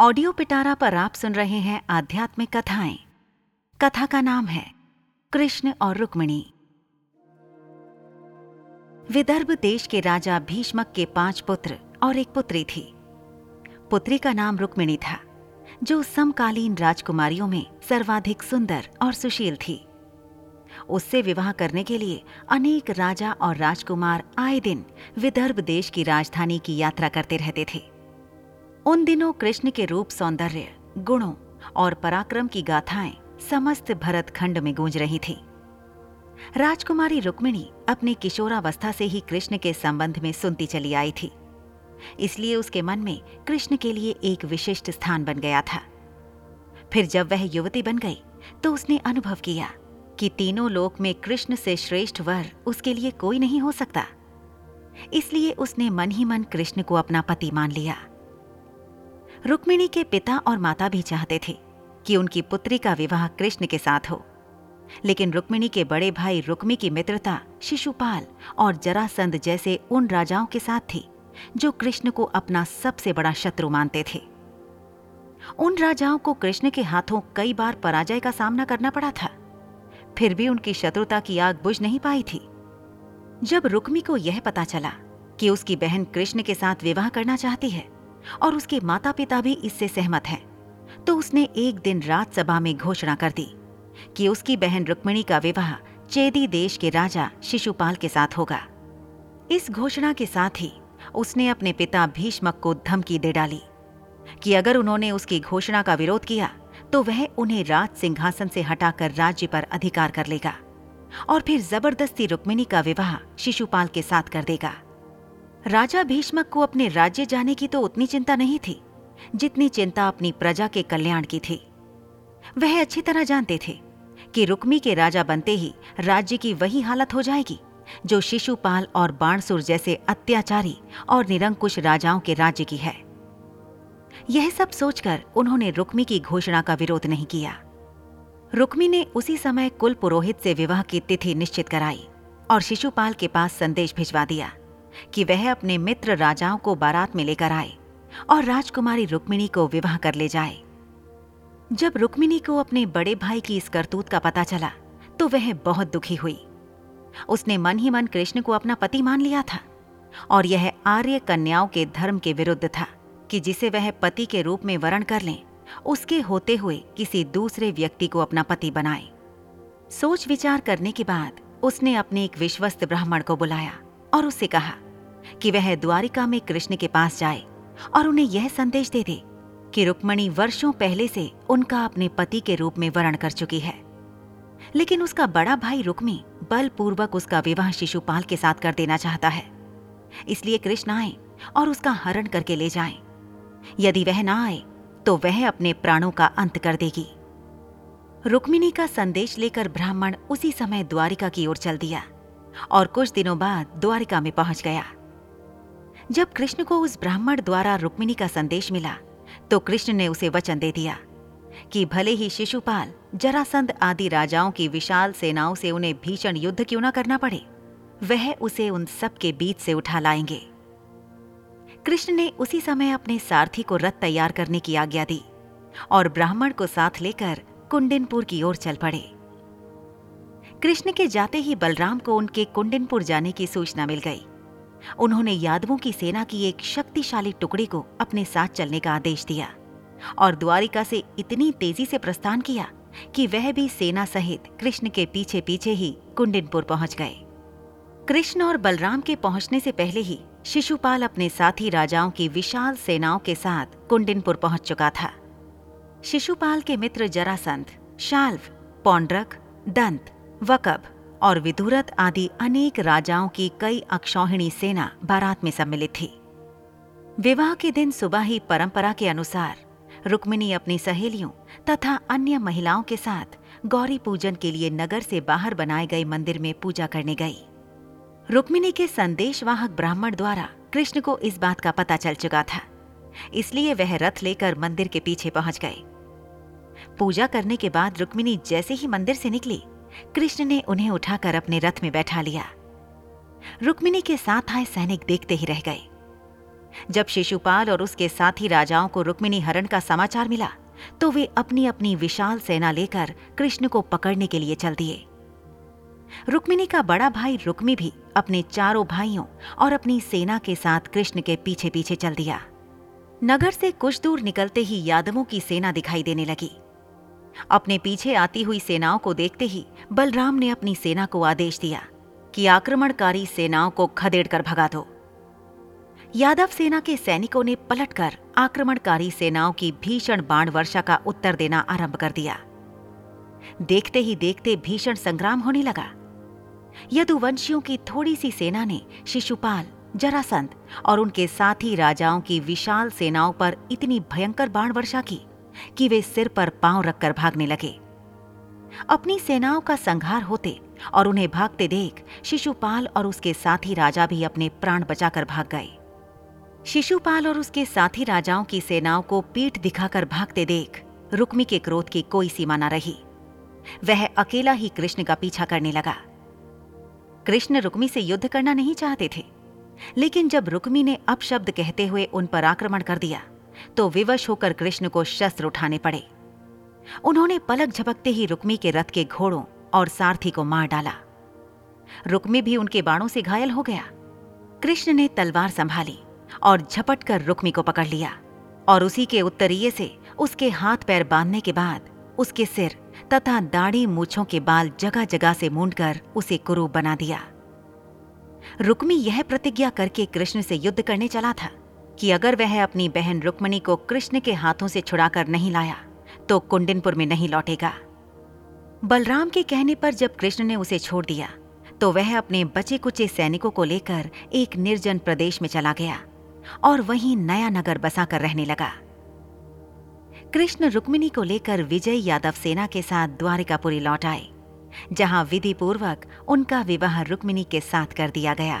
Audio पिटारा पर आप सुन रहे हैं आध्यात्मिक कथाएँ। कथा का नाम है, कृष्ण और रुक्मिणी। विदर्भ देश के राजा भीष्मक के पाँच पुत्र और एक पुत्री थी। पुत्री का नाम रुक्मिणी था, जो समकालीन राजकुमारियों में सर्वाधिक सुंदर और सुशील थी। उससे विवाह करने के लिए अनेक राजा और राजकुमार आए दिन विदर्भ देश की राजधानी की यात्रा करते रहते थे। उन दिनों कृष्ण के रूप सौंदर्य, गुणों और पराक्रम की गाथाएँ समस्त भरत खंड में गूंज रही थी। राजकुमारी रुक्मिणी अपनी किशोरावस्था से ही कृष्ण के संबंध में सुनती चली आई थी। इसलिए उसके मन में कृष्ण के लिए एक विशिष्ट स्थान बन गया था। फिर जब वह युवती बन गई तो उसने अनुभव किया कि तीनों लोक में कृष्ण से श्रेष्ठ वर उसके लिए कोई नहीं हो सकता। इसलिए उसने मन ही मन कृष्ण को अपना पति मान लिया। रुक्मिणी के पिता और माता भी चाहते थे कि उनकी पुत्री का विवाह कृष्ण के साथ हो। लेकिन रुक्मिणी के बड़े भाई रुक्मी की मित्रता, शिशुपाल और जरासंध जैसे उन राजाओं के साथ थी, जो कृष्ण को अपना सबसे बड़ा शत्रु मानते थे। उन राजाओं को कृष्ण के हाथों कई बार पराजय का सामना करना पड़ा था। फिर भी उनकी शत्रुता की आग बुझ नहीं पाई थी। जब रुक्मी को यह पता चला कि उसकी बहन कृष्ण के साथ विवाह करना चाहती है और उसके माता पिता भी इससे सहमत हैं। तो उसने एक दिन रात सभा में घोषणा कर दी कि उसकी बहन रुक्मिणी का विवाह चेदी देश के राजा शिशुपाल के साथ होगा। इस घोषणा के साथ ही उसने अपने पिता भीष्मक को धमकी दे डाली कि अगर उन्होंने उसकी घोषणा का विरोध किया तो वह उन्हें राज सिंहासन से हटाकर राज्य पर अधिकार कर लेगा और फिर ज़बरदस्ती रुक्मिणी का विवाह शिशुपाल के साथ कर देगा। राजा भीष्मक को अपने राज्य जाने की तो उतनी चिंता नहीं थी, जितनी चिंता अपनी प्रजा के कल्याण की थी। वह अच्छी तरह जानते थे कि रुक्मी के राजा बनते ही राज्य की वही हालत हो जाएगी, जो शिशुपाल और बाणसुर जैसे अत्याचारी और निरंकुश राजाओं के राज्य की है। यह सब सोचकर उन्होंने रुक्मी की घोषणा का विरोध नहीं किया। रुक्मी ने उसी समय कुल पुरोहित से विवाह की तिथि निश्चित कराई और शिशुपाल के पास संदेश भिजवा दिया। कि वह अपने मित्र राजाओं को बारात में लेकर आए और राजकुमारी रुक्मिणी को विवाह कर ले जाए। जब रुक्मिणी को अपने बड़े भाई की इस करतूत का पता चला तो वह बहुत दुखी हुई। उसने मन ही मन कृष्ण को अपना पति मान लिया था और यह आर्य कन्याओं के धर्म के विरुद्ध था कि जिसे वह पति के रूप में वर्ण कर लें, उसके होते हुए किसी दूसरे व्यक्ति को अपना पति बनाए। सोच विचार करने के बाद उसने अपने एक विश्वस्त ब्राह्मण को बुलाया और उससे कहा कि वह द्वारिका में कृष्ण के पास जाए और उन्हें यह संदेश दे दे कि रुक्मणी वर्षों पहले से उनका अपने पति के रूप में वर्ण कर चुकी है। लेकिन उसका बड़ा भाई रुक्मी बलपूर्वक उसका विवाह शिशुपाल के साथ कर देना चाहता है। इसलिए कृष्ण आए और उसका हरण करके ले जाए। यदि वह ना आए तो वह अपने प्राणों का अंत कर देगी। रुक्मिणी का संदेश लेकर ब्राह्मण उसी समय द्वारिका की ओर चल दिया और कुछ दिनों बाद द्वारिका में पहुँच गया। जब कृष्ण को उस ब्राह्मण द्वारा रुक्मिणी का संदेश मिला तो कृष्ण ने उसे वचन दे दिया कि भले ही शिशुपाल, जरासंध आदि राजाओं की विशाल सेनाओं से उन्हें भीषण युद्ध क्यों न करना पड़े, वह उसे उन सब के बीच से उठा लाएँगे। कृष्ण ने उसी समय अपने सारथी को रथ तैयार करने की आज्ञा दी और ब्राह्मण को साथ लेकर कुंडिनपुर की ओर चल पड़े। कृष्ण के जाते ही बलराम को उनके कुंडिनपुर जाने की सूचना मिल गई। उन्होंने यादवों की सेना की एक शक्तिशाली टुकड़ी को अपने साथ चलने का आदेश दिया और द्वारिका से इतनी तेज़ी से प्रस्थान किया कि वह भी सेना सहित कृष्ण के पीछे पीछे ही कुंडिनपुर पहुँच गए। कृष्ण और बलराम के पहुँचने से पहले ही शिशुपाल अपने साथी राजाओं की विशाल सेनाओं के साथ कुंडिनपुर पहुँच चुका था। शिशुपाल के मित्र जरासंध, शाल्व, पौंड्रक, दंत, वकब और विदुरत आदि अनेक राजाओं की कई अक्षौहिणी सेना बारात में सम्मिलित थी। विवाह के दिन सुबह ही परंपरा के अनुसार रुक्मिणी अपनी सहेलियों तथा अन्य महिलाओं के साथ गौरी पूजन के लिए नगर से बाहर बनाए गए मंदिर में पूजा करने गई। रुक्मिणी के संदेशवाहक ब्राह्मण द्वारा कृष्ण को इस बात का पता चल चुका था, इसलिए वह रथ लेकर मंदिर के पीछे पहुँच गए। पूजा करने के बाद रुक्मिणी जैसे ही मंदिर से निकली, कृष्ण ने उन्हें उठाकर अपने रथ में बैठा लिया। रुक्मिणी के साथ आए सैनिक देखते ही रह गए। जब शिशुपाल और उसके साथी राजाओं को रुक्मिणी हरण का समाचार मिला तो वे अपनी अपनी विशाल सेना लेकर कृष्ण को पकड़ने के लिए चल दिए। रुक्मिणी का बड़ा भाई रुक्मी भी अपने चारों भाइयों और अपनी सेना के साथ कृष्ण के पीछे पीछे चल दिया। नगर से कुछ दूर निकलते ही यादवों की सेना दिखाई देने लगी। अपने पीछे आती हुई सेनाओं को देखते ही बलराम ने अपनी सेना को आदेश दिया कि आक्रमणकारी सेनाओं को खदेड़ कर भगा दो। यादव सेना के सैनिकों ने पलटकर आक्रमणकारी सेनाओं की भीषण बाण वर्षा का उत्तर देना आरंभ कर दिया। देखते ही देखते भीषण संग्राम होने लगा। यदुवंशियों की थोड़ी सी सेना ने शिशुपाल, जरासंध और उनके साथी राजाओं की विशाल सेनाओं पर इतनी भयंकर बाण वर्षा की कि वे सिर पर पाँव रखकर भागने लगे। अपनी सेनाओं का संहार होते और उन्हें भागते देख शिशुपाल और उसके साथी राजा भी अपने प्राण बचाकर भाग गए। शिशुपाल और उसके साथी राजाओं की सेनाओं को पीठ दिखाकर भागते देख रुक्मी के क्रोध की कोई सीमा न रही। वह अकेला ही कृष्ण का पीछा करने लगा। कृष्ण रुक्मी से युद्ध करना नहीं चाहते थे, लेकिन जब रुक्मी ने अपशब्द कहते हुए उन पर आक्रमण कर दिया तो विवश होकर कृष्ण को शस्त्र उठाने पड़े। उन्होंने पलक झपकते ही रुक्मी के रथ के घोड़ों और सारथी को मार डाला। रुक्मी भी उनके बाणों से घायल हो गया। कृष्ण ने तलवार संभाली और झपट कर रुक्मी को पकड़ लिया और उसी के उत्तरीय से उसके हाथ पैर बांधने के बाद उसके सिर तथा दाढ़ी मूछों के बाल जगह जगह से मूंडकर उसे कुरूप बना दिया। रुक्मी यह प्रतिज्ञा करके कृष्ण से युद्ध करने चला था। कि अगर वह अपनी बहन रुक्मणी को कृष्ण के हाथों से छुड़ाकर नहीं लाया तो कुंडिनपुर में नहीं लौटेगा। बलराम के कहने पर जब कृष्ण ने उसे छोड़ दिया तो वह अपने बचे कुचे सैनिकों को लेकर एक निर्जन प्रदेश में चला गया और वहीं नया नगर बसाकर रहने लगा। कृष्ण रुक्मिणी को लेकर विजय यादव सेना के साथ द्वारिकापुरी लौट आए, जहाँ विधि पूर्वक उनका विवाह रुक्मिणी के साथ कर दिया गया।